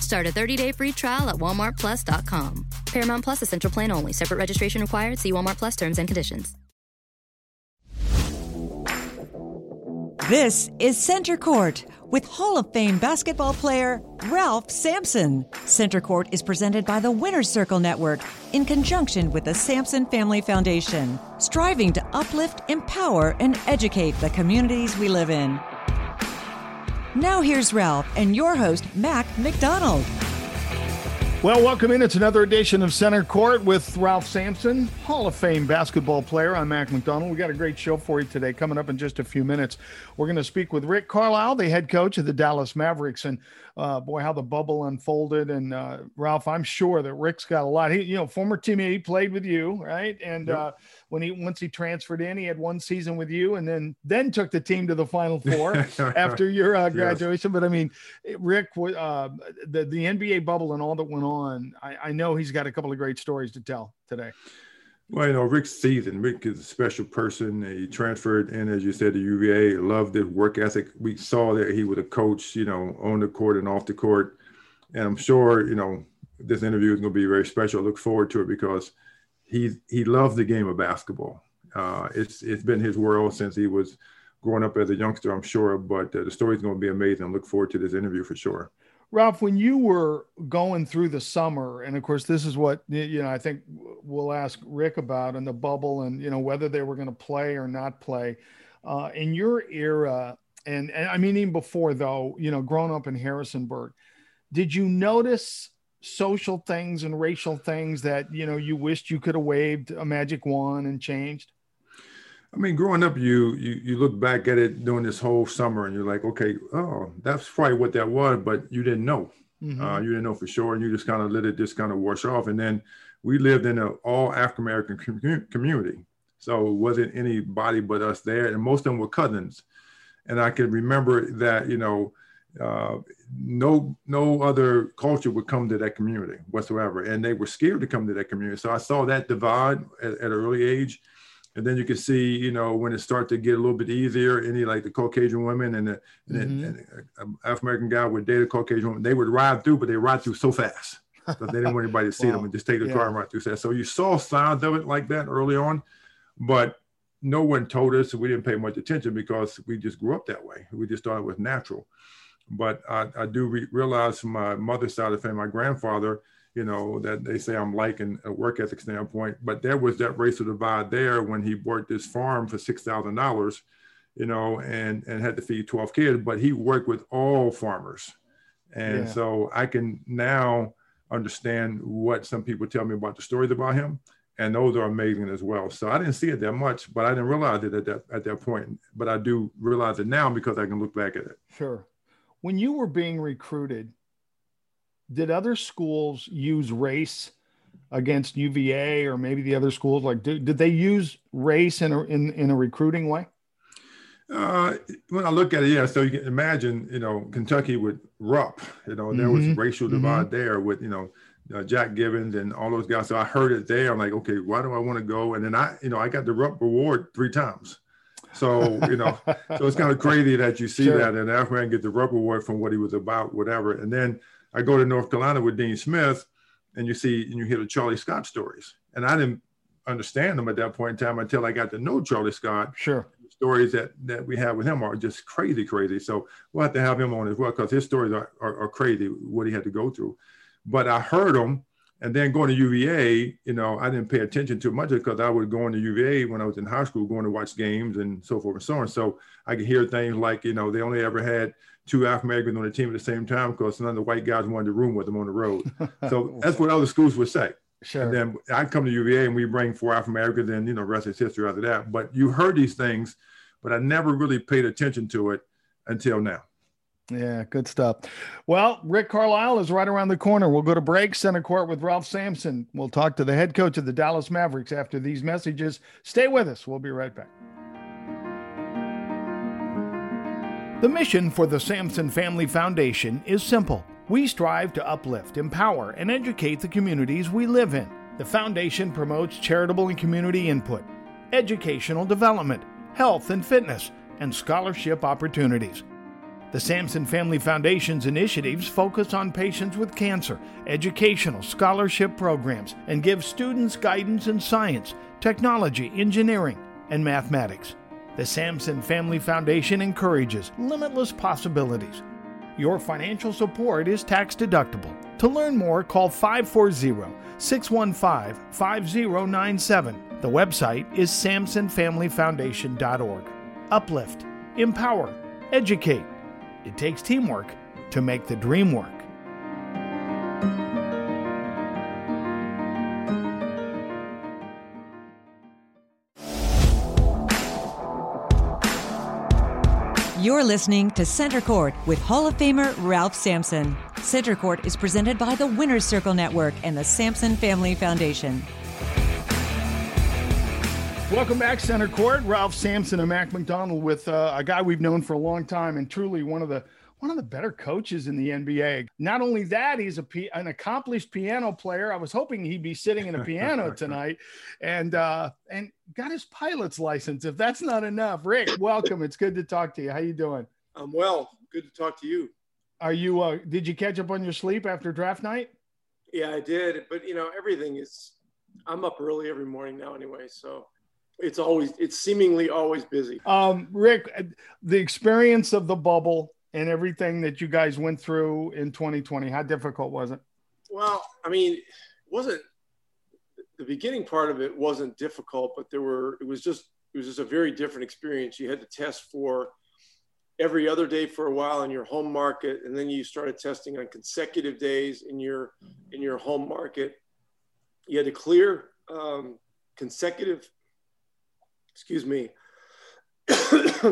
Start a 30-day free trial at walmartplus.com. Paramount Plus essential plan only. Separate registration required. See Walmart Plus terms and conditions. This is Center Court with Hall of Fame basketball player Ralph Sampson. Center Court is presented by the Winner's Circle Network in conjunction with the Sampson Family Foundation, striving to uplift, empower, and educate the communities we live in. Now here's Ralph and your host, Mac McDonald. Well, welcome in. It's another edition of Center Court with Ralph Sampson, Hall of Fame basketball player. I'm Mac McDonald. We got a great show for you today. Coming up in just a few minutes, we're going to speak with Rick Carlisle, the head coach of the Dallas Mavericks, and uh, boy, how the bubble unfolded. And uh, Ralph, I'm sure that Rick's got a lot. He, you know, former teammate, he played with you, right? And yep. uh, when he once he transferred in, he had one season with you, and then then took the team to the Final Four after your uh, graduation. Yes. But I mean, Rick, uh, the the NBA bubble and all that went on. I, I know he's got a couple of great stories to tell today. Well, you know, Rick's season. Rick is a special person. He transferred in, as you said, to UVA. Loved his work ethic. We saw that he was a coach, you know, on the court and off the court. And I'm sure, you know, this interview is going to be very special. I look forward to it because he he loves the game of basketball. Uh, it's it's been his world since he was growing up as a youngster, I'm sure. But uh, the story's going to be amazing. Look forward to this interview for sure. Ralph, when you were going through the summer, and of course, this is what you know, I think we'll ask Rick about in the bubble, and you know whether they were going to play or not play. Uh, in your era, and, and I mean even before though, you know, growing up in Harrisonburg, did you notice social things and racial things that you know you wished you could have waved a magic wand and changed? I mean, growing up, you, you you look back at it during this whole summer, and you're like, okay, oh, that's probably what that was, but you didn't know. Mm-hmm. Uh, you didn't know for sure, and you just kind of let it just kind of wash off. And then we lived in an all African American com- community, so it wasn't anybody but us there, and most of them were cousins. And I can remember that, you know, uh, no no other culture would come to that community whatsoever, and they were scared to come to that community. So I saw that divide at, at an early age and then you can see, you know, when it started to get a little bit easier, any like the Caucasian women and the mm-hmm. and, and African American guy would date a Caucasian woman, they would ride through, but they ride through so fast that they didn't want anybody to see wow. them and just take the yeah. car and ride through fast. So you saw signs of it like that early on, but no one told us. We didn't pay much attention because we just grew up that way. We just thought it was natural. But I, I do re- realize from my mother's side of the family, my grandfather you know, that they say I'm like in a work ethic standpoint. But there was that racial divide there when he worked this farm for six thousand dollars, you know, and and had to feed twelve kids. But he worked with all farmers, and yeah. so I can now understand what some people tell me about the stories about him, and those are amazing as well. So I didn't see it that much, but I didn't realize it at that at that point. But I do realize it now because I can look back at it. Sure. When you were being recruited, did other schools use race against UVA or maybe the other schools? Like, did, did they use race in a, in, in a recruiting way? Uh, when I look at it, yeah. So you can imagine, you know, Kentucky with Rupp, you know, there mm-hmm. was racial divide mm-hmm. there with, you know, uh, Jack Givens and all those guys. So I heard it there. I'm like, okay, why do I want to go? And then I, you know, I got the Rupp reward three times. So, you know, so it's kind of crazy that you see sure. that. And after I get the Rupp reward from what he was about, whatever. And then I go to North Carolina with Dean Smith, and you see and you hear the Charlie Scott stories, and I didn't understand them at that point in time until I got to know Charlie Scott. Sure. The stories that that we have with him are just crazy, crazy. So we'll have to have him on as well because his stories are, are, are crazy what he had to go through. But I heard them, And then going to UVA, you know, I didn't pay attention to much because I was going to UVA when I was in high school, going to watch games and so forth and so on. So I could hear things like, you know, they only ever had two African Americans on the team at the same time because none of the white guys wanted to room with them on the road. So that's what other schools would say. Sure. And then I come to UVA and we bring four African Americans, and you know, rest is history after that. But you heard these things, but I never really paid attention to it until now. Yeah, good stuff. Well, Rick Carlisle is right around the corner. We'll go to break, center court with Ralph Sampson. We'll talk to the head coach of the Dallas Mavericks after these messages. Stay with us. We'll be right back. The mission for the Sampson Family Foundation is simple. We strive to uplift, empower, and educate the communities we live in. The foundation promotes charitable and community input, educational development, health and fitness, and scholarship opportunities. The Sampson Family Foundation's initiatives focus on patients with cancer, educational scholarship programs, and give students guidance in science, technology, engineering, and mathematics. The Sampson Family Foundation encourages limitless possibilities. Your financial support is tax deductible. To learn more, call 540 615 5097. The website is sampsonfamilyfoundation.org. Uplift, empower, educate it takes teamwork to make the dream work. You're listening to Center Court with Hall of Famer Ralph Sampson. Center Court is presented by the Winners Circle Network and the Sampson Family Foundation. Welcome back, Center Court. Ralph Sampson and Mac McDonald with uh, a guy we've known for a long time and truly one of the one of the better coaches in the NBA. Not only that, he's a an accomplished piano player. I was hoping he'd be sitting in a piano tonight, and uh, and got his pilot's license. If that's not enough, Rick, welcome. It's good to talk to you. How you doing? I'm well. Good to talk to you. Are you? Uh, did you catch up on your sleep after draft night? Yeah, I did. But you know, everything is. I'm up early every morning now, anyway. So it's always it's seemingly always busy. Um, Rick, the experience of the bubble and everything that you guys went through in 2020, how difficult was it? Well, I mean, it wasn't the beginning part of it wasn't difficult, but there were it was just it was just a very different experience. You had to test for every other day for a while in your home market, and then you started testing on consecutive days in your in your home market. You had to clear um, consecutive excuse me.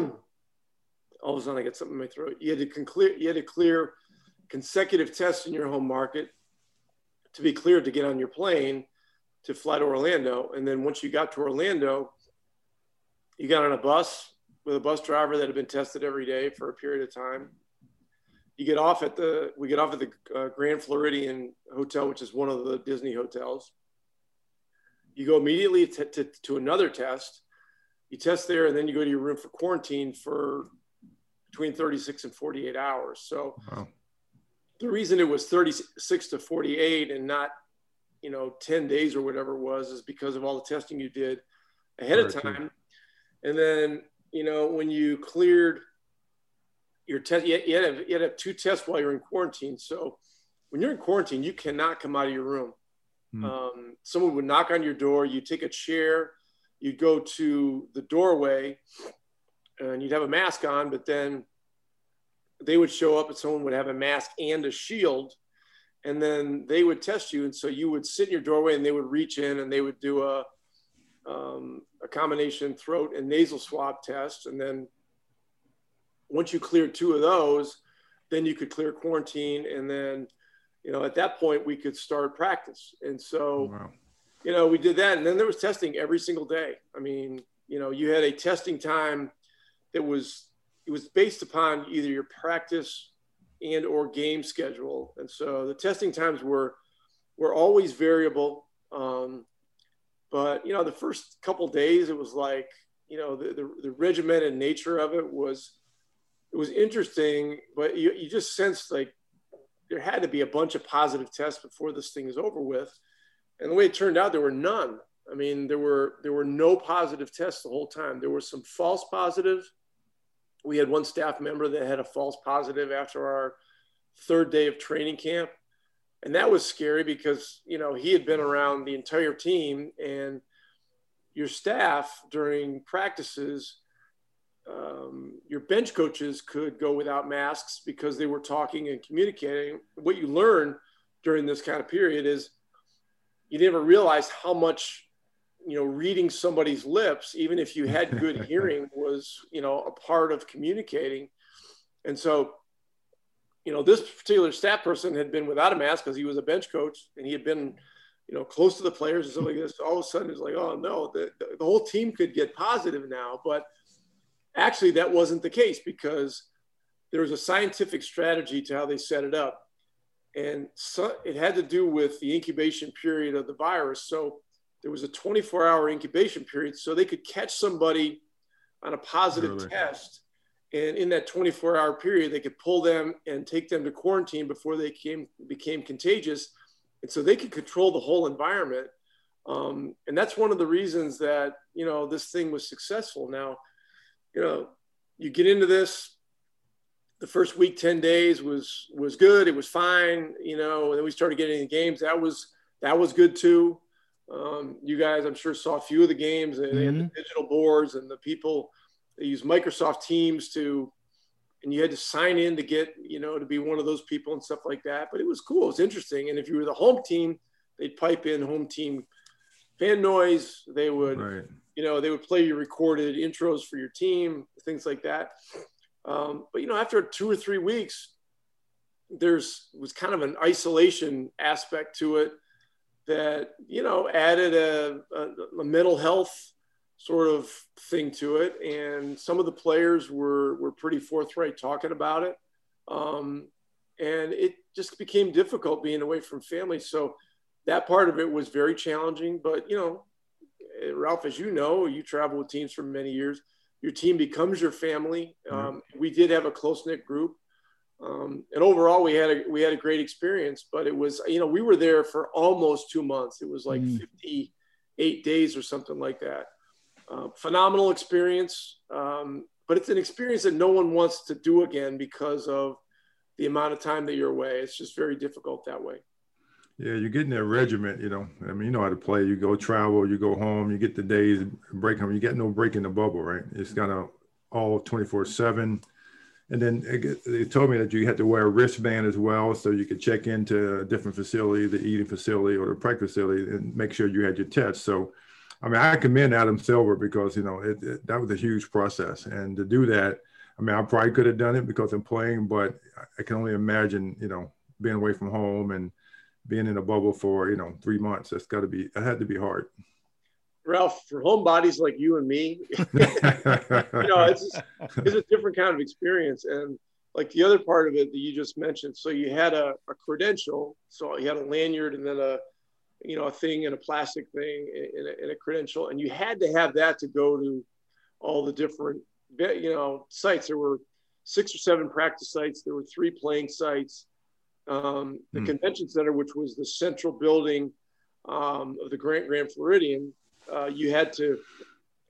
All of a sudden, I get something in my throat. You had to clear, you had to clear consecutive tests in your home market to be cleared to get on your plane to fly to Orlando. And then once you got to Orlando, you got on a bus with a bus driver that had been tested every day for a period of time. You get off at the we get off at the uh, Grand Floridian Hotel, which is one of the Disney hotels. You go immediately to, to, to another test you test there and then you go to your room for quarantine for between 36 and 48 hours. So wow. the reason it was 36 to 48 and not, you know, 10 days or whatever it was is because of all the testing you did ahead of time. And then, you know, when you cleared your test, you, you, had to have, you had to have two tests while you're in quarantine. So when you're in quarantine, you cannot come out of your room. Hmm. Um, someone would knock on your door, you take a chair, you'd go to the doorway and you'd have a mask on, but then they would show up and someone would have a mask and a shield and then they would test you. And so you would sit in your doorway and they would reach in and they would do a, um, a combination throat and nasal swab test. And then once you cleared two of those, then you could clear quarantine. And then, you know, at that point we could start practice. And so, wow you know, we did that. And then there was testing every single day. I mean, you know, you had a testing time that was, it was based upon either your practice and or game schedule. And so the testing times were, were always variable. Um, but, you know, the first couple days, it was like, you know, the, the, the regimented nature of it was, it was interesting, but you, you just sensed like there had to be a bunch of positive tests before this thing is over with and the way it turned out, there were none. I mean, there were there were no positive tests the whole time. There were some false positives. We had one staff member that had a false positive after our third day of training camp. and that was scary because you know he had been around the entire team and your staff during practices um, your bench coaches could go without masks because they were talking and communicating what you learn during this kind of period is you never realize how much you know reading somebody's lips even if you had good hearing was you know a part of communicating and so you know, this particular staff person had been without a mask because he was a bench coach and he had been, you know, close to the players and stuff like this. All of a sudden, it's like, oh no, the, the whole team could get positive now. But actually, that wasn't the case because there was a scientific strategy to how they set it up. And so it had to do with the incubation period of the virus. So there was a 24 hour incubation period so they could catch somebody on a positive really? test and in that 24 hour period they could pull them and take them to quarantine before they came became contagious and so they could control the whole environment um, and that's one of the reasons that you know this thing was successful now you know you get into this the first week 10 days was was good it was fine you know and then we started getting the games that was that was good too um, you guys i'm sure saw a few of the games and mm-hmm. the digital boards and the people they use Microsoft Teams to, and you had to sign in to get, you know, to be one of those people and stuff like that. But it was cool. It was interesting. And if you were the home team, they'd pipe in home team fan noise. They would, right. you know, they would play your recorded intros for your team, things like that. Um, but you know, after two or three weeks, there's was kind of an isolation aspect to it that you know added a, a, a mental health sort of thing to it. And some of the players were, were pretty forthright talking about it. Um, and it just became difficult being away from family. So that part of it was very challenging. But, you know, Ralph, as you know, you travel with teams for many years. Your team becomes your family. Um, we did have a close knit group. Um, and overall, we had a we had a great experience. But it was, you know, we were there for almost two months. It was like mm. 58 days or something like that. Uh, phenomenal experience, um, but it's an experience that no one wants to do again because of the amount of time that you're away. It's just very difficult that way. Yeah, you're getting that regiment, you know. I mean, you know how to play. You go travel, you go home, you get the days break home. You get no break in the bubble, right? It's kind of all 24 7. And then they told me that you had to wear a wristband as well, so you could check into a different facility, the eating facility or the practice facility, and make sure you had your test. So I mean, I commend Adam Silver because you know it, it, that was a huge process, and to do that, I mean, I probably could have done it because I'm playing, but I can only imagine, you know, being away from home and being in a bubble for you know three months. That's got to be. It had to be hard. Ralph, for homebodies like you and me, you know, it's, it's a different kind of experience. And like the other part of it that you just mentioned, so you had a, a credential, so you had a lanyard and then a you know, a thing and a plastic thing and a, a credential, and you had to have that to go to all the different, you know, sites. There were six or seven practice sites. There were three playing sites. Um, the mm. convention center, which was the central building um, of the Grand Grand Floridian, uh, you had to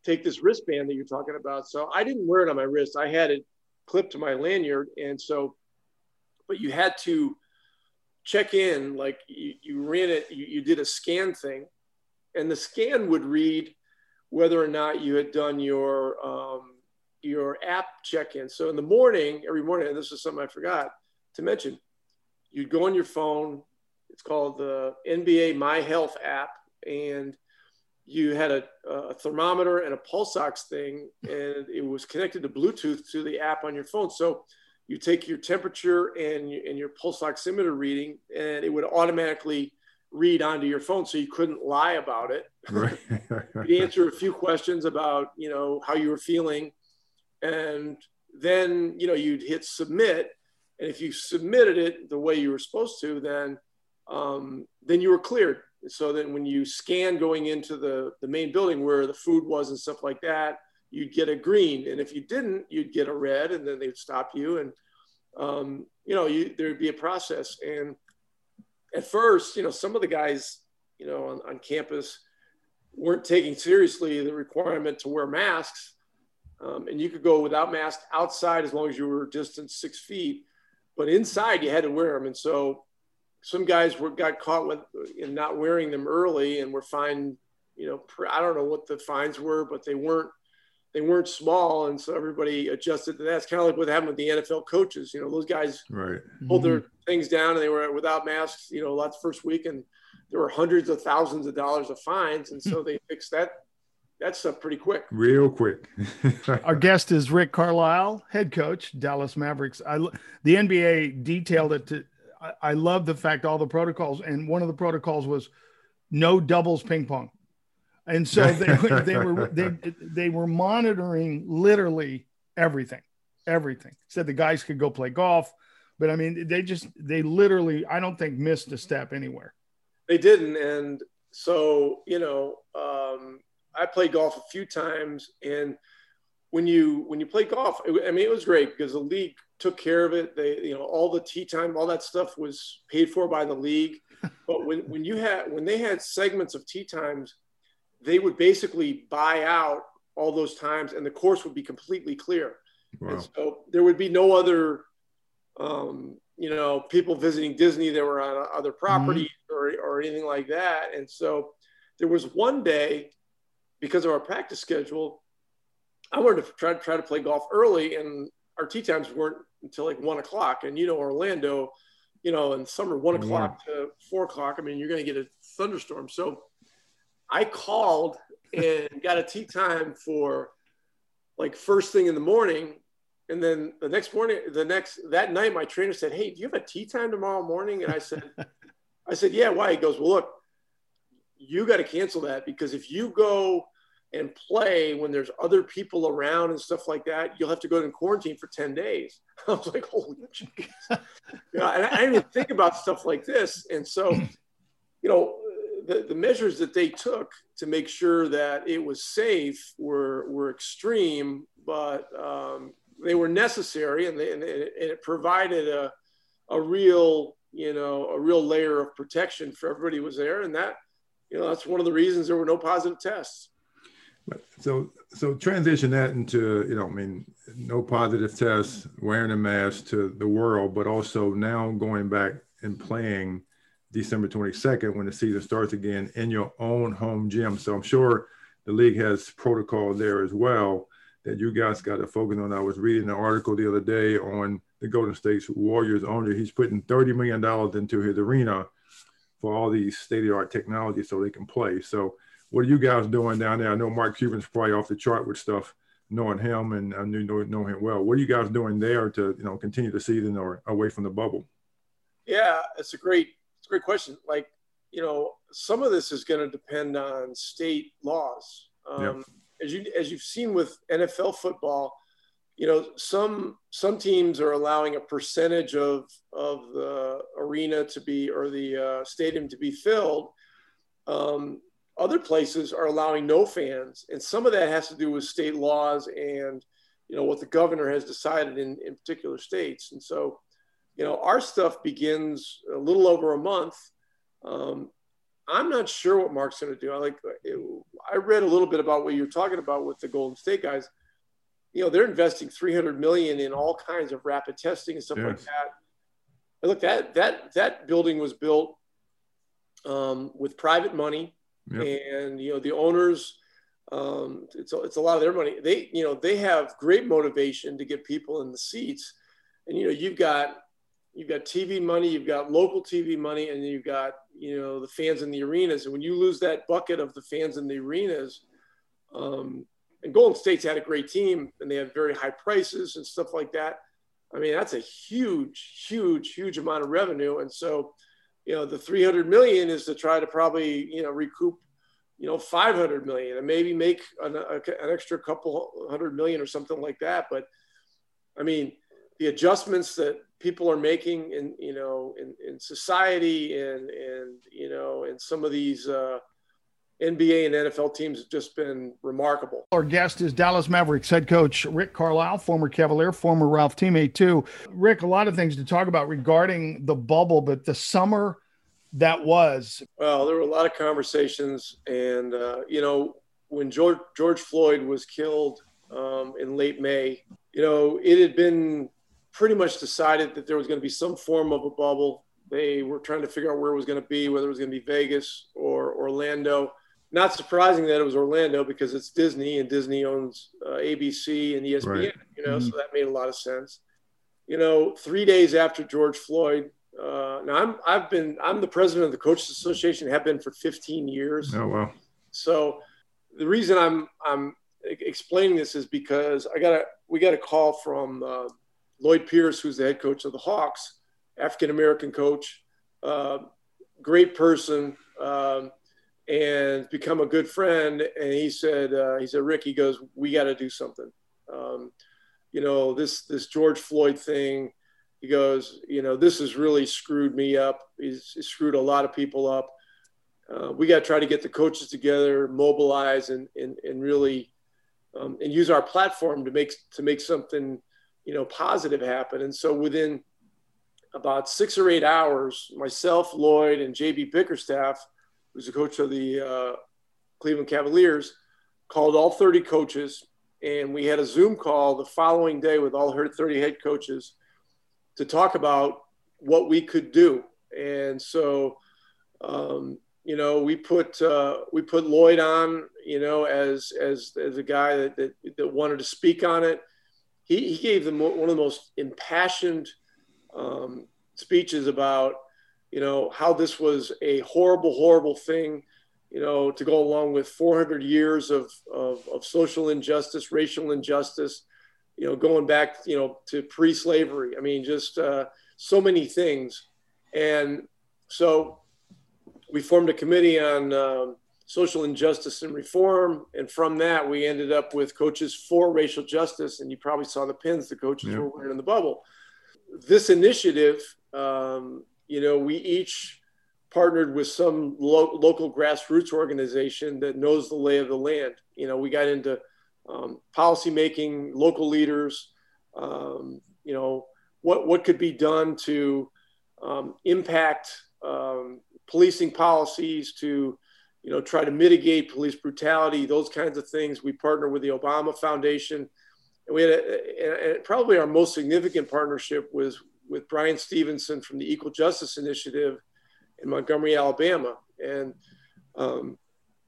take this wristband that you're talking about. So I didn't wear it on my wrist. I had it clipped to my lanyard, and so, but you had to check in, like you, you ran it, you, you did a scan thing, and the scan would read whether or not you had done your um, your app check-in. So in the morning, every morning, and this is something I forgot to mention, you'd go on your phone. It's called the NBA My Health app, and you had a, a thermometer and a pulse ox thing, and it was connected to Bluetooth to the app on your phone. So you take your temperature and, and your pulse oximeter reading, and it would automatically read onto your phone, so you couldn't lie about it. Right. you answer a few questions about you know how you were feeling, and then you know you'd hit submit, and if you submitted it the way you were supposed to, then um, then you were cleared. So then when you scan going into the the main building where the food was and stuff like that, you'd get a green, and if you didn't, you'd get a red, and then they'd stop you, and um, you know, you, there'd be a process. And at first, you know, some of the guys, you know, on, on campus weren't taking seriously the requirement to wear masks, um, and you could go without mask outside as long as you were distance six feet, but inside you had to wear them, and so some guys were got caught with in not wearing them early and were fined. You know, I don't know what the fines were, but they weren't they weren't small, and so everybody adjusted to that. It's kind of like what happened with the NFL coaches. You know, those guys right. pulled their mm-hmm. things down and they were without masks. You know, lots first week, and there were hundreds of thousands of dollars of fines, and so they fixed that that stuff pretty quick. Real quick. Our guest is Rick Carlisle, head coach, Dallas Mavericks. I the NBA detailed it to. I, I love the fact all the protocols, and one of the protocols was no doubles ping pong and so they, they were they, they were monitoring literally everything everything said the guys could go play golf but i mean they just they literally i don't think missed a step anywhere they didn't and so you know um, i played golf a few times and when you when you play golf i mean it was great because the league took care of it they you know all the tee time all that stuff was paid for by the league but when when you had when they had segments of tee times they would basically buy out all those times and the course would be completely clear. Wow. And so there would be no other, um, you know, people visiting Disney that were on other properties mm-hmm. or, or anything like that. And so there was one day because of our practice schedule, I wanted to try, to try to play golf early and our tee times weren't until like one o'clock. And, you know, Orlando, you know, in summer, one o'clock to four o'clock, I mean, you're going to get a thunderstorm. So I called and got a tee time for like first thing in the morning. And then the next morning, the next that night, my trainer said, Hey, do you have a tee time tomorrow morning? And I said, I said, Yeah, why? He goes, Well, look, you got to cancel that because if you go and play when there's other people around and stuff like that, you'll have to go in quarantine for 10 days. I was like, holy jeez. you know, and I didn't even think about stuff like this. And so, you know, the, the measures that they took to make sure that it was safe were, were extreme, but um, they were necessary and, they, and, it, and it provided a, a real, you know, a real layer of protection for everybody was there. And that, you know, that's one of the reasons there were no positive tests. So, so transition that into, you know, I mean, no positive tests, wearing a mask to the world, but also now going back and playing December 22nd when the season starts again in your own home gym. So I'm sure the league has protocol there as well that you guys got to focus on. I was reading an article the other day on the Golden State Warriors owner. He's putting $30 million into his arena for all these state of the art technology so they can play. So, what are you guys doing down there? I know Mark Cuban's probably off the chart with stuff, knowing him and I knew know, know him well. What are you guys doing there to you know continue the season or away from the bubble? Yeah, it's a great it's a great question. Like, you know, some of this is going to depend on state laws. Um, yep. As you as you've seen with NFL football, you know, some some teams are allowing a percentage of of the arena to be or the uh, stadium to be filled. Um, other places are allowing no fans, and some of that has to do with state laws and you know what the governor has decided in in particular states. And so, you know, our stuff begins a little over a month. Um, I'm not sure what Mark's going to do. I like, it, I read a little bit about what you're talking about with the Golden State guys. You know, they're investing 300 million in all kinds of rapid testing and stuff yes. like that. But look, that that that building was built um, with private money, yep. and you know the owners. Um, it's a, it's a lot of their money. They you know they have great motivation to get people in the seats, and you know you've got you've got TV money, you've got local TV money, and you've got you know the fans in the arenas. And when you lose that bucket of the fans in the arenas, um, and Golden State's had a great team, and they have very high prices and stuff like that. I mean, that's a huge, huge, huge amount of revenue. And so, you know, the 300 million is to try to probably you know recoup you know 500 million and maybe make an, a, an extra couple hundred million or something like that. But I mean, the adjustments that people are making in you know in, in society and and you know and some of these uh, NBA and NFL teams have just been remarkable. Our guest is Dallas Mavericks head coach Rick Carlisle, former Cavalier, former Ralph teammate too. Rick, a lot of things to talk about regarding the bubble, but the summer that was. Well, there were a lot of conversations, and uh, you know when George George Floyd was killed um, in late May, you know it had been pretty much decided that there was going to be some form of a bubble. They were trying to figure out where it was going to be, whether it was going to be Vegas or Orlando. Not surprising that it was Orlando because it's Disney and Disney owns uh, ABC and ESPN. Right. You know, mm-hmm. so that made a lot of sense. You know, three days after George Floyd, uh, now I'm I've been I'm the president of the Coaches Association, have been for 15 years. Oh wow! So the reason I'm I'm explaining this is because I got a we got a call from uh, Lloyd Pierce, who's the head coach of the Hawks, African American coach, uh, great person, um, and become a good friend. And he said uh, he said Rick, he goes, we got to do something. Um, you know this this George Floyd thing. He goes, you know, this has really screwed me up. He's, he's screwed a lot of people up. Uh, we got to try to get the coaches together, mobilize, and and, and really um, and use our platform to make to make something you know positive happen. And so within about six or eight hours, myself, Lloyd, and JB Bickerstaff, who's the coach of the uh, Cleveland Cavaliers, called all 30 coaches, and we had a Zoom call the following day with all her 30 head coaches to talk about what we could do. And so, um, you know, we put uh, we put Lloyd on, you know, as as as a guy that that, that wanted to speak on it. He, he gave them one of the most impassioned um, speeches about, you know, how this was a horrible, horrible thing, you know, to go along with 400 years of, of, of social injustice, racial injustice, you know, going back, you know, to pre-slavery. I mean, just uh, so many things. And so we formed a committee on um, social injustice and reform. And from that, we ended up with coaches for racial justice. And you probably saw the pins the coaches yeah. were wearing in the bubble. This initiative, um, you know, we each partnered with some lo- local grassroots organization that knows the lay of the land. You know, we got into um, policy making, local leaders, um, you know, what, what could be done to um, impact um, policing policies to you know try to mitigate police brutality those kinds of things we partner with the obama foundation and we had a, and probably our most significant partnership was with bryan stevenson from the equal justice initiative in montgomery alabama. And um,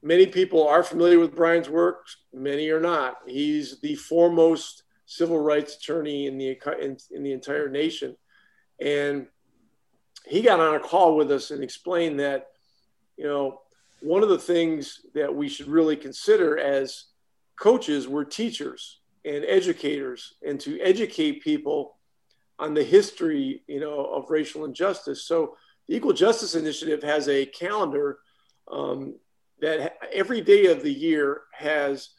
many people are familiar with bryan's work many are not. He's the foremost civil rights attorney in the in, in the entire nation. And he got on a call with us and explained that, you know, one of the things that we should really consider as coaches, we're teachers and educators, and to educate people on the history, you know, of racial injustice. So the Equal Justice Initiative has a calendar um, that every day of the year has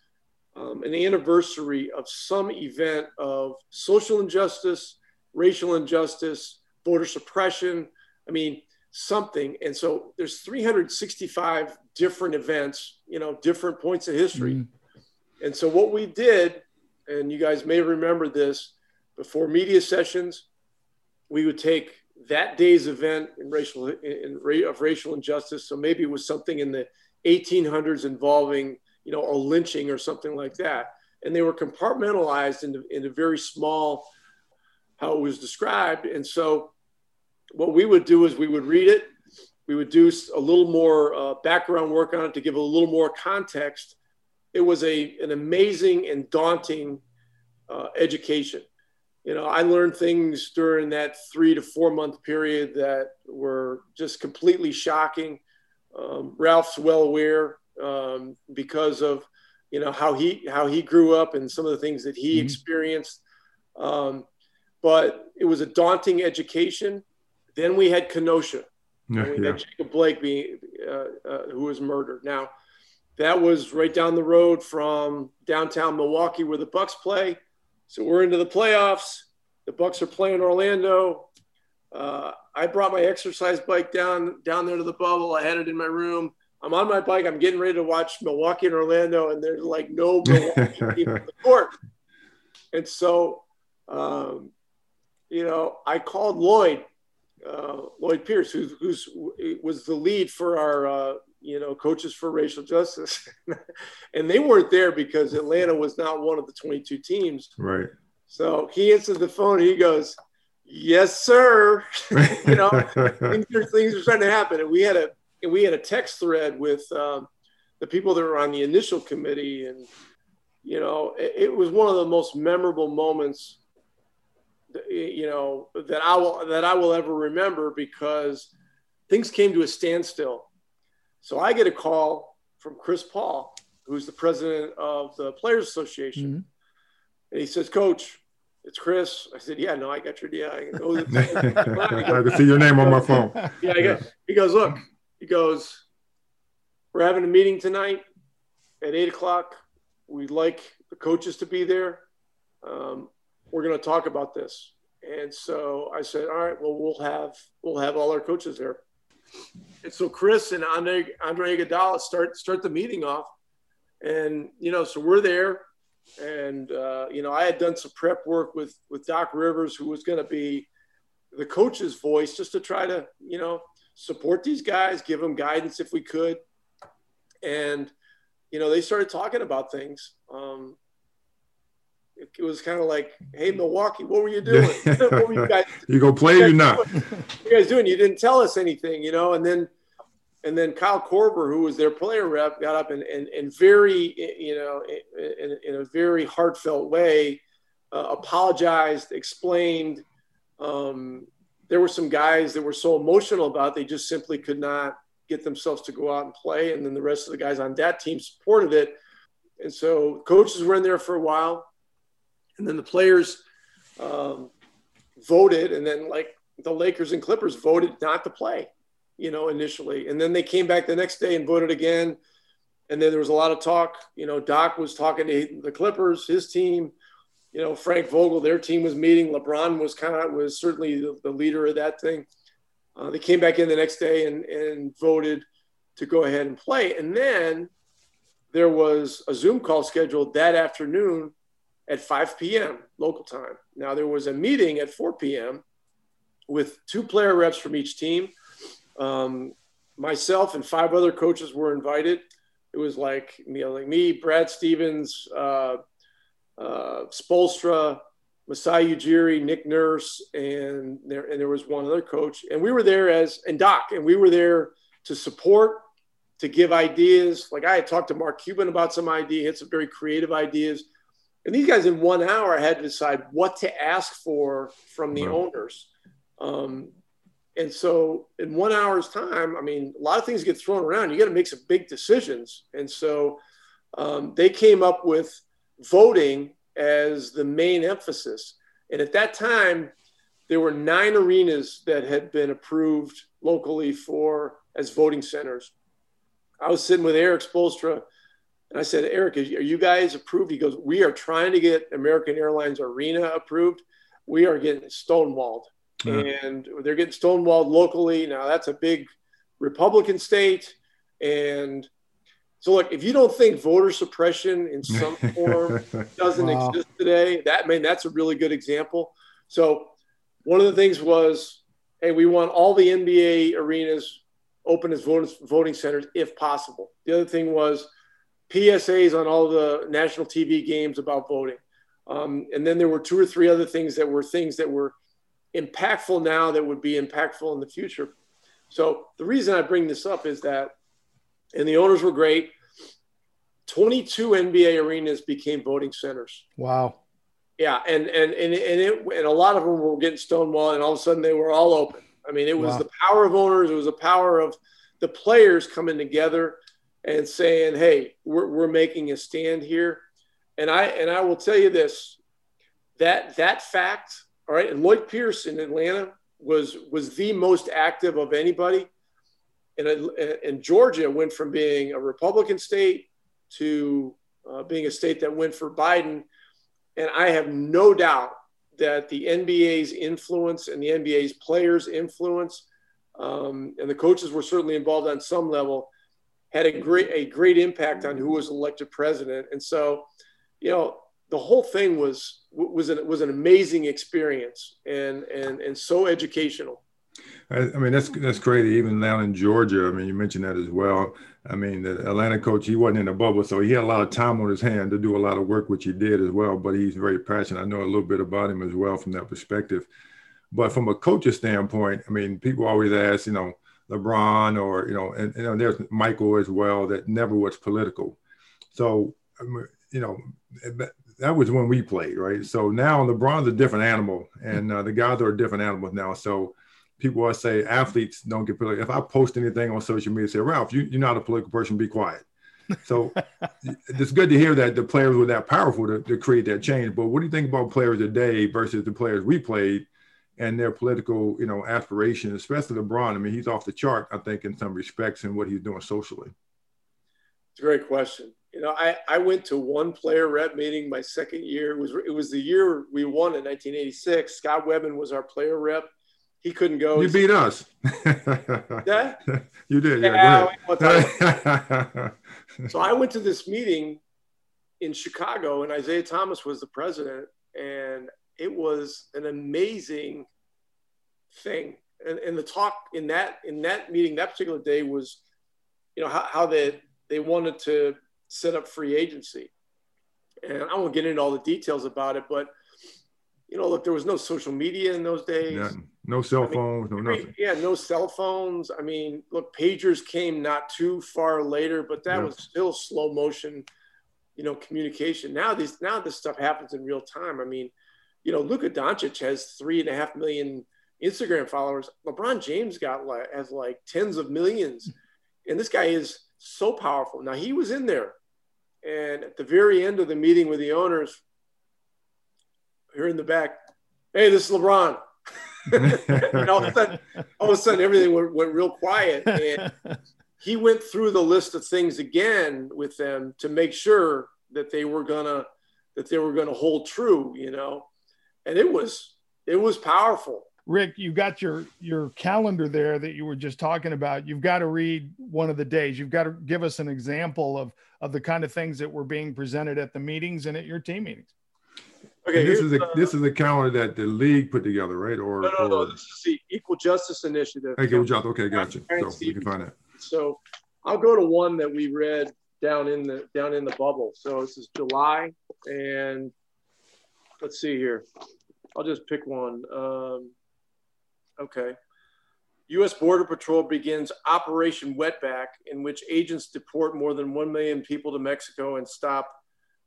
um, an anniversary of some event of social injustice, racial injustice, voter suppression. I mean, something. And so there's 365 different events, you know, different points of history. mm And so what we did, and you guys may remember this, before media sessions, we would take that day's event in racial in, in, of racial injustice. So maybe it was something in the 1800s involving, you know, a lynching or something like that. And they were compartmentalized into, into very small how it was described. And so what we would do is we would read it, we would do a little more uh, background work on it to give a little more context. It was a, an amazing and daunting uh, education. You know, I learned things during that three to four month period that were just completely shocking. Um, Ralph's well aware um, because of you know how he how he grew up and some of the things that he mm-hmm. experienced. Um, but it was a daunting education. Then we had Kenosha. Yeah, we yeah. had Jacob Blake being uh, uh, who was murdered. Now, that was right down the road from downtown Milwaukee where the Bucks play. So we're into the playoffs. The Bucks are playing Orlando. Uh, I brought my exercise bike down down there to the bubble. I had it in my room. I'm on my bike. I'm getting ready to watch Milwaukee and Orlando, and there's like no Milwaukee on the court. And so um, you know, I called Lloyd, uh, Lloyd Pierce, who who's, was the lead for our, uh, you know, coaches for racial justice, and they weren't there because Atlanta was not one of the 22 teams. Right. So he answered the phone. he goes, yes, sir. you know, things are things are starting to happen, and we had a and we had a text thread with um, the people that were on the initial committee, and you know, it, it was one of the most memorable moments you know that I will that I will ever remember because things came to a standstill. So I get a call from Chris Paul, who's the president of the Players Association, mm-hmm. and he says, "Coach, it's Chris." I said, "Yeah, no, I got your yeah." I, go, I can see your name on my phone. Yeah, I got, he goes, "Look," he goes, "We're having a meeting tonight at eight o'clock. We'd like the coaches to be there. Um, we're going to talk about this." And so I said, "All right, well, we'll have we'll have all our coaches there." And so Chris and Andre, Andre Iguodala start start the meeting off, and you know, so we're there, and uh, you know, I had done some prep work with with Doc Rivers, who was going to be the coach's voice, just to try to you know support these guys, give them guidance if we could, and you know, they started talking about things. Um, it was kind of like, "Hey, Milwaukee, what were you doing? what were you guys? you go play you or not? What you guys doing? You didn't tell us anything, you know." And then, and then Kyle Korver, who was their player rep, got up and and, and very, you know, in, in a very heartfelt way, uh, apologized, explained. Um, there were some guys that were so emotional about they just simply could not get themselves to go out and play, and then the rest of the guys on that team supported it. And so coaches were in there for a while and then the players um, voted, and then like the Lakers and Clippers voted not to play, you know, initially, and then they came back the next day and voted again, and then there was a lot of talk. You know, Doc was talking to the Clippers, his team. You know, Frank Vogel, their team was meeting. LeBron was kind of was certainly the, the leader of that thing. Uh, they came back in the next day and, and voted to go ahead and play. And then there was a Zoom call scheduled that afternoon at 5 p.m. local time. Now, there was a meeting at 4 p.m. with two player reps from each team. Um, myself and five other coaches were invited. It was like, you know, like me, Brad Stevens, uh, uh, Spoelstra, Masai Ujiri, Nick Nurse, and there, and there was one other coach. And we were there as, and Doc, and we were there to support, to give ideas. Like I had talked to Mark Cuban about some ideas, had some very creative ideas and these guys in one hour had to decide what to ask for from the owners. Um, and so in one hour's time, I mean, a lot of things get thrown around. You got to make some big decisions. And so um, they came up with voting as the main emphasis. And at that time, there were nine arenas that had been approved locally for as voting centers. I was sitting with Erik Spoelstra and I said, Erik, are you guys approved? He goes, We are trying to get American Airlines Arena approved. We are getting stonewalled. And they're getting stonewalled locally. Now, that's a big Republican state. And so, look, if you don't think voter suppression in some form doesn't wow. exist today, that I mean that's a really good example. So, one of the things was, hey, we want all the NBA arenas open as voting, voting centers if possible. The other thing was PSAs on all the national TV games about voting. Um, and then there were two or three other things that were things that were impactful now that would be impactful in the future. So the reason I bring this up is that, and the owners were great. 22 NBA arenas became voting centers. Wow. Yeah, and and and and, it, and a lot of them were getting stonewalled, and all of a sudden they were all open. I mean, it was wow. the power of owners. It was the power of the players coming together and saying, "Hey, we're, we're making a stand here." And I and I will tell you this: that that fact, all right. And Lloyd Pierce in Atlanta was was the most active of anybody. And, and Georgia went from being a Republican state to uh, being a state that went for Biden. And I have no doubt that the NBA's influence and the NBA's players' influence, um, and the coaches were certainly involved on some level, had a great a great impact on who was elected president. And so, you know, the whole thing was was an was an amazing experience and and and so educational. I, I mean, that's that's crazy. Even down in Georgia, I mean, you mentioned that as well. I mean, the Atlanta coach, he wasn't in the bubble, so he had a lot of time on his hand to do a lot of work, which he did as well. But he's very passionate. I know a little bit about him as well from that perspective. But from a coach's standpoint, I mean, people always ask, you know, LeBron or you know, and, there's Michael as well that never was political. So you know, that was when we played, right? So now LeBron's a different animal, and uh, the guys are a different animals now. So people always say athletes don't get political. If I post anything on social media, say Ralph, you, you're not a political person, be quiet. So it's good to hear that the players were that powerful to, to create that change. But what do you think about players today versus the players we played and their political, you know, aspirations, especially LeBron? I mean, he's off the chart, I think, in some respects and what he's doing socially. It's a great question. You know, I, I went to one player rep meeting my second year. It was it was the year we won in 1986. Scott Wedman was our player rep he couldn't go. You beat us. yeah, you did. Yeah. yeah so I went to this meeting in Chicago, and Isiah Thomas was the president, and it was an amazing thing. And, and the talk in that in that meeting that particular day was, you know, how, how they they wanted to set up free agency, and I won't get into all the details about it, but you know, look, there was no social media in those days. No cell phones, I mean, no nothing. Yeah, no cell phones. I mean, look, pagers came not too far later, but that yeah. was still slow motion, you know, communication. Now these now this stuff happens in real time. I mean, you know, Luka Doncic has three and a half million Instagram followers. LeBron James got like like tens of millions, and this guy is so powerful. Now he was in there, and at the very end of the meeting with the owners, here in the back, hey, this is LeBron. and all of a sudden, all of a sudden, everything went, went real quiet. And he went through the list of things again with them to make sure that they were gonna that they were gonna hold true, you know. And it was it was powerful. Rick, you got your your calendar there that you were just talking about. You've got to read one of the days. You've got to give us an example of of the kind of things that were being presented at the meetings and at your team meetings. Okay, this is a uh, this is a calendar that the league put together, right? Or no, no, or, no. This is the Equal Justice Initiative. Equal Justice. Okay, gotcha. So you can find that. So I'll go to one that we read down in the down in the bubble. So this is July, and let's see here. I'll just pick one. Um, okay. U.S. Border Patrol begins Operation Wetback, in which agents deport more than 1 million people to Mexico and stop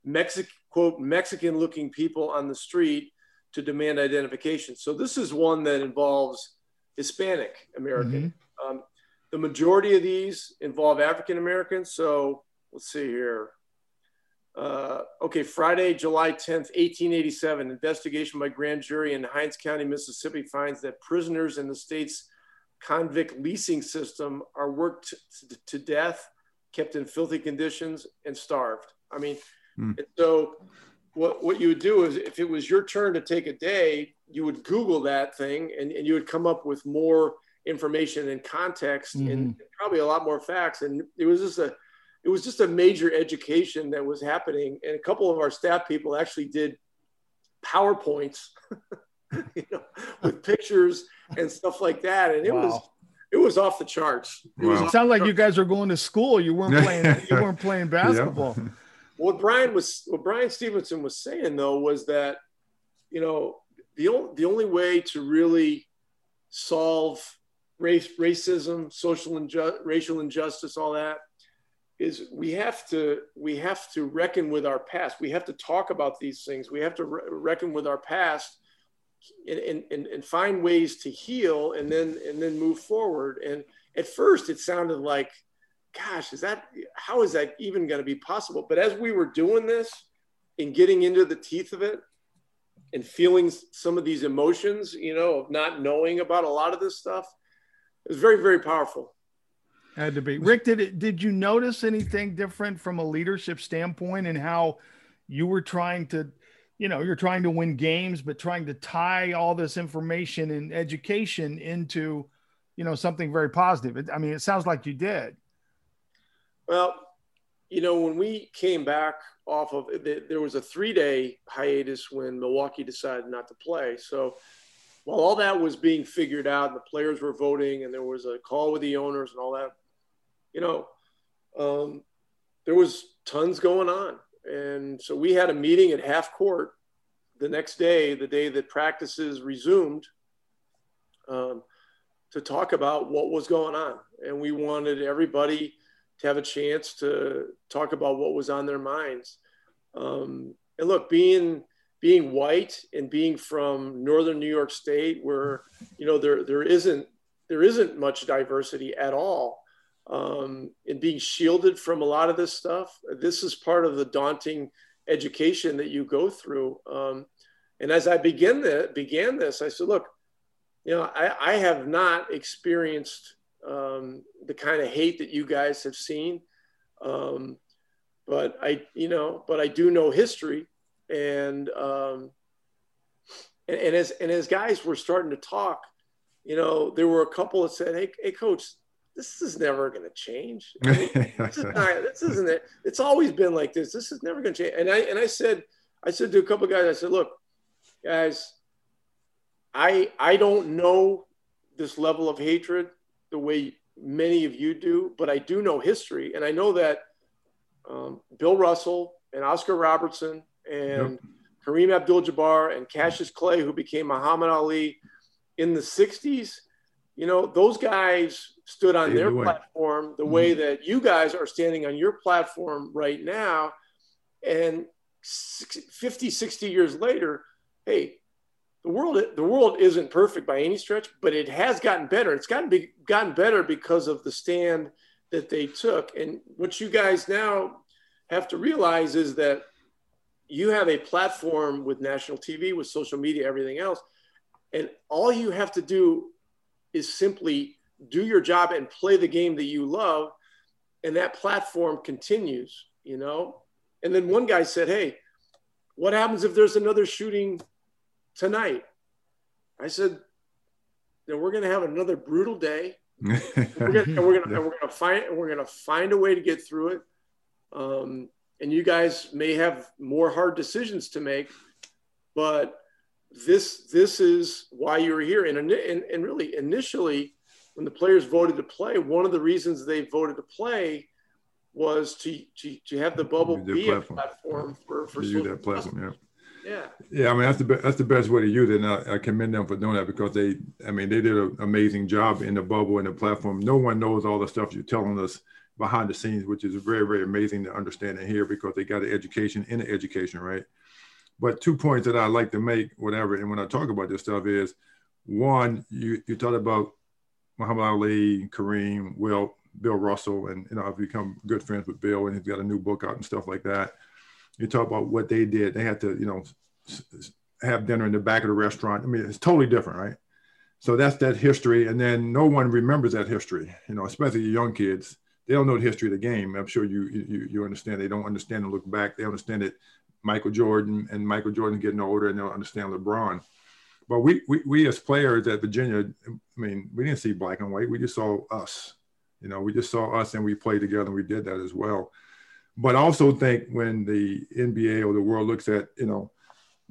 Mexic, quote, Mexican looking people on the street to demand identification. So this is one that involves Hispanic American. Mm-hmm. Um, the majority of these involve African Americans. So let's see here. Uh, okay, Friday, July 10th, 1887, investigation by grand jury in Hinds County, Mississippi finds that prisoners in the state's convict leasing system are worked to, death, kept in filthy conditions, and starved. I mean, Mm. And so what, what you would do is if it was your turn to take a day, you would Google that thing and, and you would come up with more information and context mm-hmm. and probably a lot more facts. And it was just a, it was just a major education that was happening. And a couple of our staff people actually did PowerPoints, you know, with pictures and stuff like that. And it wow. was, it was off the charts. It, wow. it sounded like you guys were going to school. You weren't playing. you weren't playing basketball. Yep. What Bryan was, what Bryan Stevenson was saying though was that, you know, the only the only way to really solve race, racism, social inju- racial injustice, all that, is we have to we have to reckon with our past. We have to talk about these things. We have to re- reckon with our past. And, and, and find ways to heal and then and then move forward and at first it sounded like gosh, is that how is that even going to be possible? But as we were doing this and getting into the teeth of it and feeling some of these emotions, you know, of not knowing about a lot of this stuff, it was very, very powerful. Had to be. Rick, did it, did you notice anything different from a leadership standpoint and how you were trying to, you know, you're trying to win games, but trying to tie all this information and education into, you know, something very positive? I mean, it sounds like you did. Well, you know, when we came back off of there was a three day hiatus when Milwaukee decided not to play. So while all that was being figured out and the players were voting and there was a call with the owners and all that, you know, um, there was tons going on. And so we had a meeting at half court the next day, the day that practices resumed. um, to talk about what was going on, and we wanted everybody to have a chance to talk about what was on their minds. Um, and look, being being white and being from northern New York State, where you know there there isn't there isn't much diversity at all, um, and being shielded from a lot of this stuff, this is part of the daunting education that you go through. Um, and as I begin the, began this, I said, look, you know, I, I have not experienced um, the kind of hate that you guys have seen. Um, but I, you know, but I do know history and, um, and, and as, and as guys were starting to talk, you know, there were a couple that said, Hey, Hey coach, this is never going to change. I mean, this, is not, this isn't it. It's always been like this. This is never going to change. And I, and I said, I said to a couple guys, I said, look, guys, I, I don't know this level of hatred the way many of you do, but I do know history. And I know that um, Bill Russell and Oscar Robertson and yep. Kareem Abdul Jabbar and Cassius Clay, who became Muhammad Ali in the 60s, you know, those guys stood on their platform the mm-hmm. way that you guys are standing on your platform right now. And 50, 60 years later, hey, the world the world isn't perfect by any stretch, but it has gotten better. It's gotten be, gotten better because of the stand that they took. And what you guys now have to realize is that you have a platform with national TV, with social media, everything else, and all you have to do is simply do your job and play the game that you love, and that platform continues. You know. And then one guy said, "Hey, what happens if there's another shooting tonight. I said, "Then we're going to have another brutal day. we're going gonna find we're gonna find a way to get through it. Um, and you guys may have more hard decisions to make, but this this is why you're here. And, and, and really, initially, when the players voted to play, one of the reasons they voted to play was to to, to have the bubble be platform. a platform for for that platform. Yeah. Yeah. Yeah, I mean that's the be- that's the best way to use it, and I, I, commend them for doing that because they, I mean, they did an amazing job in the bubble and the platform. No one knows all the stuff you're telling us behind the scenes, which is very very amazing to understand and hear because they got an education in the education, right? But two points that I like to make, whatever, and when I talk about this stuff is, one, you you talked about Muhammad Ali, Kareem, Will, Bill Russell, and you know I've become good friends with Bill, and he's got a new book out and stuff like that you talk about what they did. They had to, you know, have dinner in the back of the restaurant. I mean, it's totally different, right? So that's that history. And then no one remembers that history, you know, especially young kids. They don't know the history of the game. I'm sure you you, you understand. They don't understand and look back. They understand that Michael Jordan and Michael Jordan getting older and they don't understand LeBron. But we, we, we as players at Virginia, I mean, we didn't see black and white. We just saw us. You know, we just saw us and we played together and we did that as well. But I also think when the NBA or the world looks at, you know,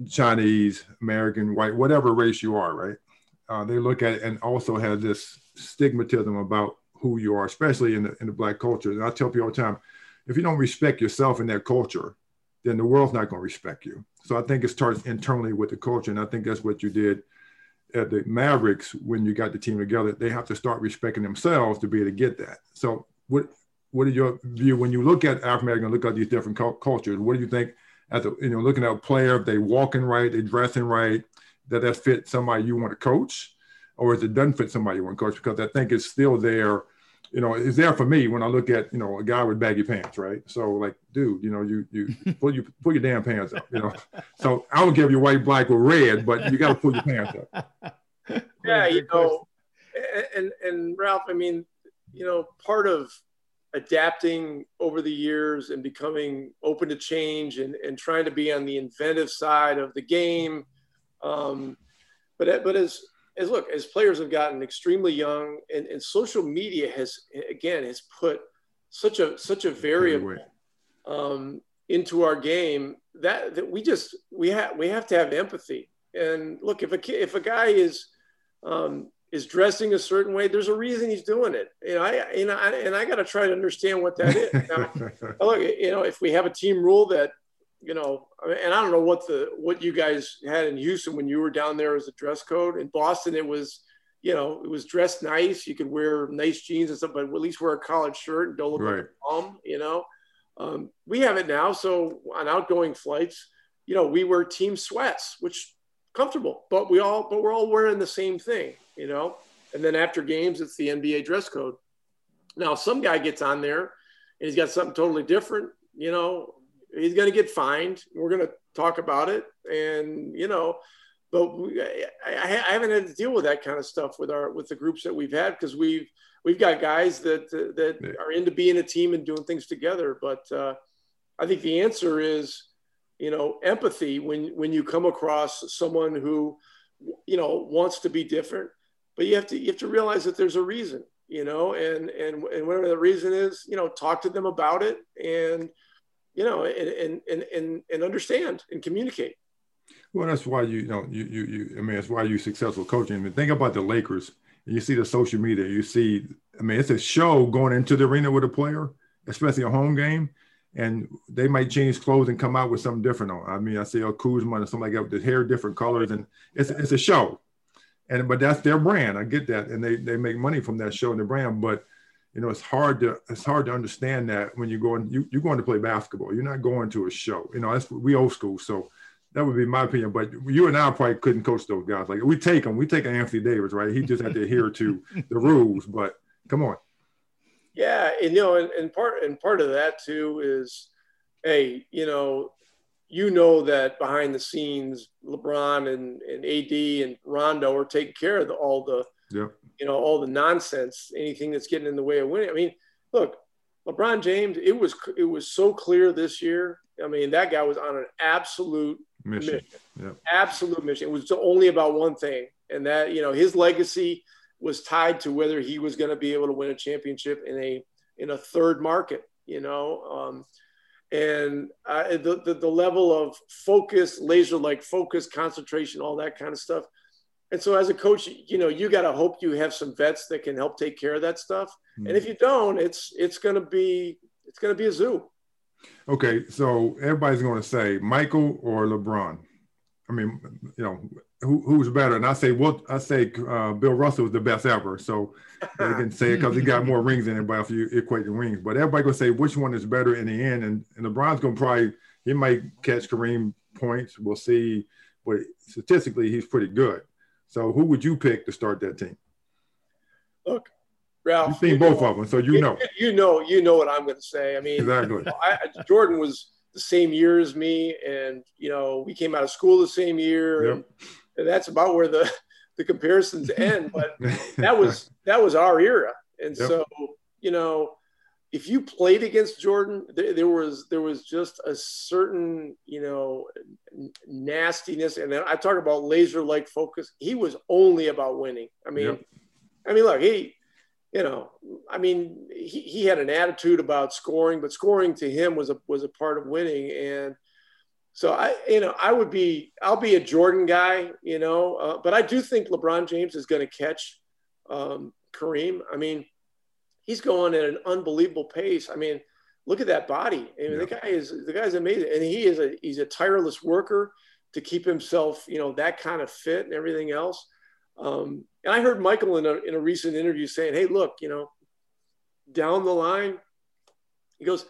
Chinese, American, white, whatever race you are, right? Uh, they look at it and also have this stigmatism about who you are, especially in the, in the black culture. And I tell people all the time, if you don't respect yourself in that culture, then the world's not going to respect you. So I think it starts internally with the culture. And I think that's what you did at the Mavericks when you got the team together. They have to start respecting themselves to be able to get that. So what what is your view when you look at African American, look at these different cultures? What do you think? As a, you know, looking at a player, if they walking right, they dressing right, that that fit somebody you want to coach, or is it doesn't fit somebody you want to coach? Because I think it's still there. You know, it's there for me when I look at you know a guy with baggy pants, right? So like, dude, you know, you you pull you pull your damn pants up, you know. So I don't care if you're white, black, or red, but you got to pull your pants up. Yeah, you know, and and Ralph, I mean, you know, part of adapting over the years and becoming open to change and, and trying to be on the inventive side of the game. Um, but, but as, as look, as players have gotten extremely young and, and social media has, again, has put such a, such a variable um, into our game that, that we just, we have, we have to have empathy. And look, if a if a guy is, um, is dressing a certain way, there's a reason he's doing it. You know, I, you know, I, and I got to try to understand what that is. Now, look, you know, if we have a team rule that, you know, and I don't know what the what you guys had in Houston when you were down there as a dress code. In Boston, it was, you know, it was dressed nice. You could wear nice jeans and stuff, but at least wear a collared shirt and don't look right. like a bum, you know. Um, we have it now. So on outgoing flights, you know, we wear team sweats, which comfortable, but we all, but we're all wearing the same thing, you know. And then after games, it's the NBA dress code. Now, some guy gets on there and he's got something totally different, you know, he's going to get fined. We're going to talk about it, and you know, but we, I, I, haven't had to deal with that kind of stuff with our with the groups that we've had because we've we've got guys that that yeah. are into being a team and doing things together. But uh, I think the answer is, you know, empathy when when you come across someone who, you know, wants to be different, but you have to you have to realize that there's a reason, you know, and and and whatever the reason is, you know, talk to them about it and you know and and and and understand and communicate. Well, that's why you, you know you you you. I mean, that's why you successful coaching. I mean, think about the Lakers. You see the social media. You see, I mean, it's a show going into the arena with a player, especially a home game, and they might change clothes and come out with something different on. I mean, I see a Kuzma and something like that with the hair different colors, and it's it's a show, and but that's their brand. I get that, and they they make money from that show and the brand, but you know, it's hard to it's hard to understand that when you're going you, you're going to play basketball. You're not going to a show. You know, that's we old school. So that would be my opinion. But you and I probably couldn't coach those guys. Like we take them, we take Anthony Davis, right? He just had to adhere to the rules. But come on. Yeah, and you know, and, and part and part of that too is, hey, you know, you know that behind the scenes, LeBron and, and AD and Rondo are taking care of the, all the, yeah. you know, all the nonsense, anything that's getting in the way of winning. I mean, look, LeBron James, it was it was so clear this year. I mean, that guy was on an absolute mission. mission. Yep. Absolute mission. It was only about one thing, and that you know his legacy was tied to whether he was going to be able to win a championship in a in a third market. You know, um, and uh, the, the the level of focus, laser like focus, concentration, all that kind of stuff. And so, as a coach, you know, you got to hope you have some vets that can help take care of that stuff. Mm-hmm. And if you don't, it's it's going to be it's going to be a zoo. Okay, so everybody's going to say Michael or LeBron. I mean, you know, who, who's better? And I say, well, I say uh, Bill Russell was the best ever. So they can say it because he got more rings than everybody if you equate the rings. But everybody gonna say which one is better in the end. And, and LeBron's gonna probably he might catch Kareem points. We'll see. But statistically, he's pretty good. So who would you pick to start that team? Look, Ralph. You've seen both know, of them, so you, know. You know, you know what I'm going to say. I mean, exactly. You know, I, Jordan was the same year as me, and you know, we came out of school the same year, yep. and, and that's about where the the comparisons end. But that was that was our era, and yep. so you know, if you played against Jordan, there, there, was there was just a certain you know nastiness, and then I talk about laser like focus. He was only about winning. I mean, yep. I mean, look, he you know, I mean, he, he had an attitude about scoring, but scoring to him was a was a part of winning. And so I, you know, I would be, I'll be a Jordan guy, you know, uh, but I do think LeBron James is going to catch um, Kareem. I mean, he's going at an unbelievable pace. I mean, look at that body. I mean, yeah. the guy is the guy's amazing, and he is a he's a tireless worker to keep himself, you know, that kind of fit and everything else. Um, and I heard Michael in a, in a recent interview saying, hey, look, you know, down the line, he goes,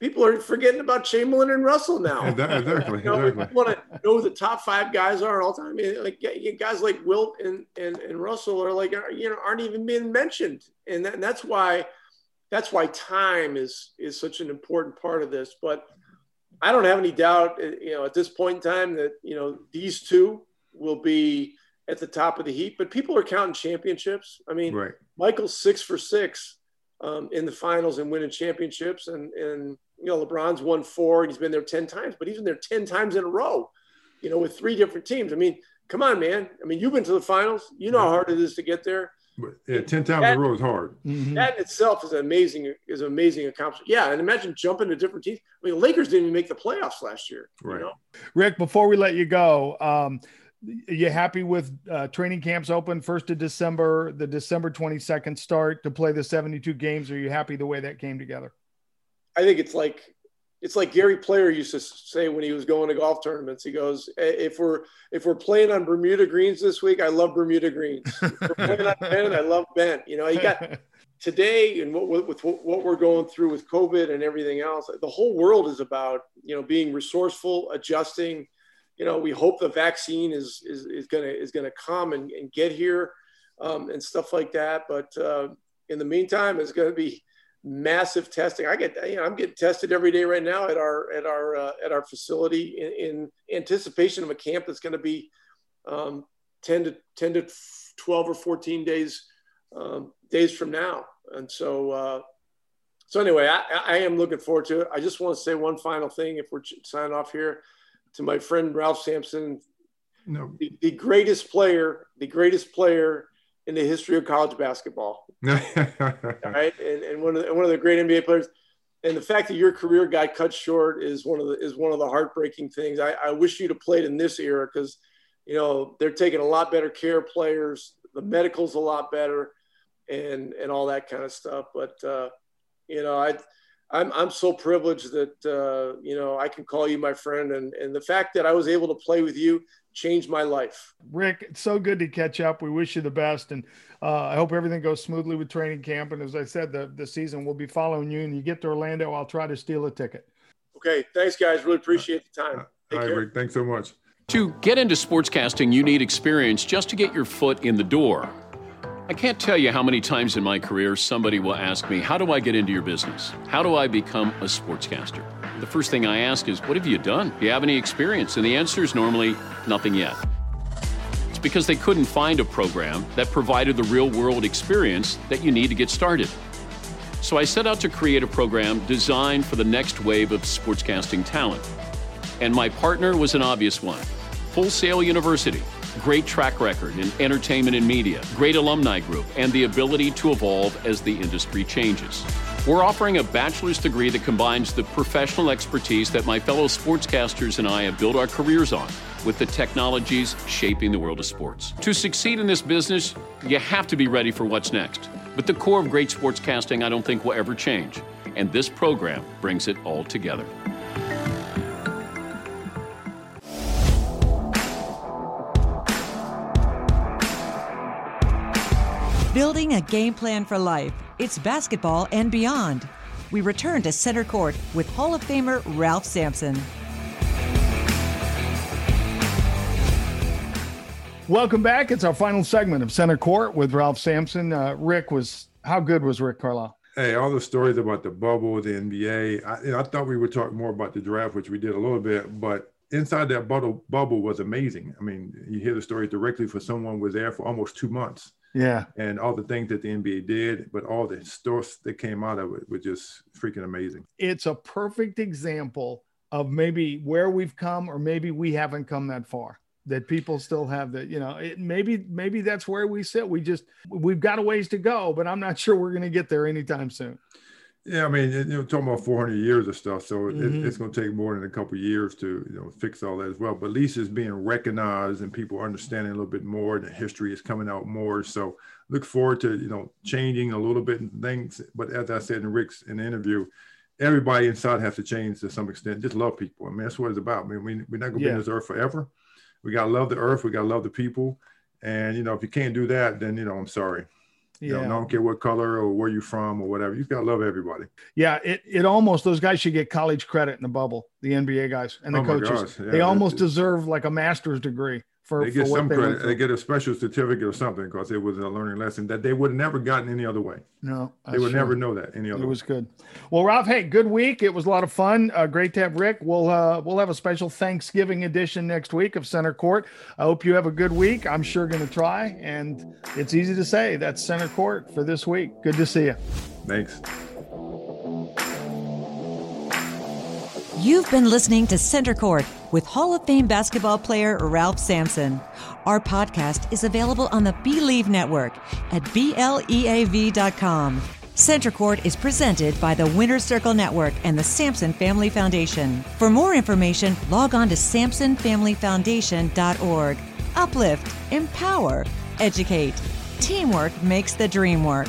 people are forgetting about Chamberlain and Russell now. exactly. you know, exactly. want to know who the top five guys are all time. I mean, like guys like Wilt and, and, and Russell are like, you know, aren't even being mentioned. And, that, and that's why, that's why time is, is such an important part of this. But I don't have any doubt, eh, you know, at this point in time that, you know, these two will be at the top of the heap, but people are counting championships. I mean, right. Michael's six for six um, in the finals and winning championships, and and you know LeBron's won four and he's been there ten times, but he's been there ten times in a row, you know, with three different teams. I mean, come on, man. I mean, you've been to the finals. You know how hard it is to get there. But yeah, ten times that, in a row is hard. Mm-hmm. That in itself is an amazing. Is an amazing accomplishment. Yeah, and imagine jumping to different teams. I mean, Lakers didn't even make the playoffs last year. Right. You know? Rick, before we let you go, um, you happy with uh, training camps open first of December, the December 22nd start to play the 72 games? Are you happy the way that came together? I think it's like it's like Gary Player used to say when he was going to golf tournaments. He goes, "If we're if we're playing on Bermuda greens this week, I love Bermuda greens. If we're playing on bent, I love bent. You know, you got today and what with what we're going through with COVID and everything else. The whole world is about you know being resourceful, adjusting. You know, we hope the vaccine is is, is gonna is gonna come and, and get here um, and stuff like that. But uh, in the meantime, it's to be massive testing. I get, you know, I'm getting tested every day right now at our at our uh, at our facility in, in, anticipation of a camp that's going to be um, 10 to 10 to 12 or 14 days um, days from now. And so uh, so anyway, I, I am looking forward to it. I just want to say one final thing if we're signing off here to my friend Ralph Sampson, no. the, the greatest player, the greatest player in the history of college basketball. right, and, and one of the, one of the great NBA players. And the fact that your career got cut short is one of the is one of the heartbreaking things. I, I wish you'd have played in this era because, you know, they're taking a lot better care of players. The medical's a lot better, and and all that kind of stuff. But uh, you know, I I'm I'm so privileged that uh, you know I can call you my friend, and and the fact that I was able to play with you changed my life. Rick, it's so good to catch up. We wish you the best, and uh, I hope everything goes smoothly with training camp. And as I said, the the season will be following you. And you get to Orlando, I'll try to steal a ticket. Okay, thanks, guys. Really appreciate the time. Take All right, care. Rick. Thanks so much. To get into sportscasting, you need experience just to get your foot in the door. I can't tell you how many times in my career somebody will ask me, How do I get into your business? How do I become a sportscaster? The first thing I ask is, What have you done? Do you have any experience? And the answer is normally, Nothing yet. It's because they couldn't find a program that provided the real world experience that you need to get started. So I set out to create a program designed for the next wave of sportscasting talent. And my partner was an obvious one Full Sail University great track record in entertainment and media, great alumni group, and the ability to evolve as the industry changes. We're offering a bachelor's degree that combines the professional expertise that my fellow sportscasters and I have built our careers on with the technologies shaping the world of sports. To succeed in this business, you have to be ready for what's next. But the core of great sportscasting, I don't think will ever change. And this program brings it all together. Building a game plan for life. It's basketball and beyond. We return to center court with Hall of Famer Ralph Sampson. Welcome back. It's our final segment of Center Court with Ralph Sampson. Uh, Rick was how good was Rick Carlisle? Hey, all the stories about the bubble, the NBA. I, you know, I thought we would talk more about the draft, which we did a little bit, but inside that bubble bubble was amazing. I mean, you hear the story directly for someone who was there for almost two months yeah. And all the things that the NBA did, but all the stuff that came out of it was just freaking amazing. It's a perfect example of maybe where we've come or maybe we haven't come that far that people still have that you know it, maybe maybe that's where we sit we just we've got a ways to go but i'm not sure we're going to get there anytime soon yeah, I mean, you know, talking about 400 years of stuff, so mm-hmm. it, it's going to take more than a couple years to you know fix all that as well. But at least it's being recognized and people understanding a little bit more. The history is coming out more, so look forward to you know changing a little bit and things. But as I said in Rick's in the interview, everybody inside has to change to some extent. Just love people. I mean, that's what it's about. I mean, we, we're not going to yeah. be on this earth forever. We got to love the earth. We got to love the people. And you know, if you can't do that, then you know, I'm sorry. You yeah. know, I don't care what color or where you're from or whatever. You've got to love everybody. Yeah, it, it almost those guys should get college credit in the bubble. The NBA guys and the oh coaches, yeah, they almost deserve like a master's degree for, they get for some credit. They get a special certificate or something because it was a learning lesson that they would have never gotten any other way. No, they would true. never know that any other. It way. was good. Well, Ralph, hey, good week. It was a lot of fun. Uh, great to have Rick. We'll uh, we'll have a special Thanksgiving edition next week of Center Court. I hope you have a good week. I'm sure going to try, and it's easy to say that's Center Court for this week. Good to see you. Thanks. You've been listening to Center Court with Hall of Fame basketball player Ralph Sampson. Our podcast is available on the Bleav Network at BLEAV.com. Center Court is presented by the Winner Circle Network and the Sampson Family Foundation. For more information, log on to SampsonFamilyFoundation.org. Uplift, empower, educate. Teamwork makes the dream work.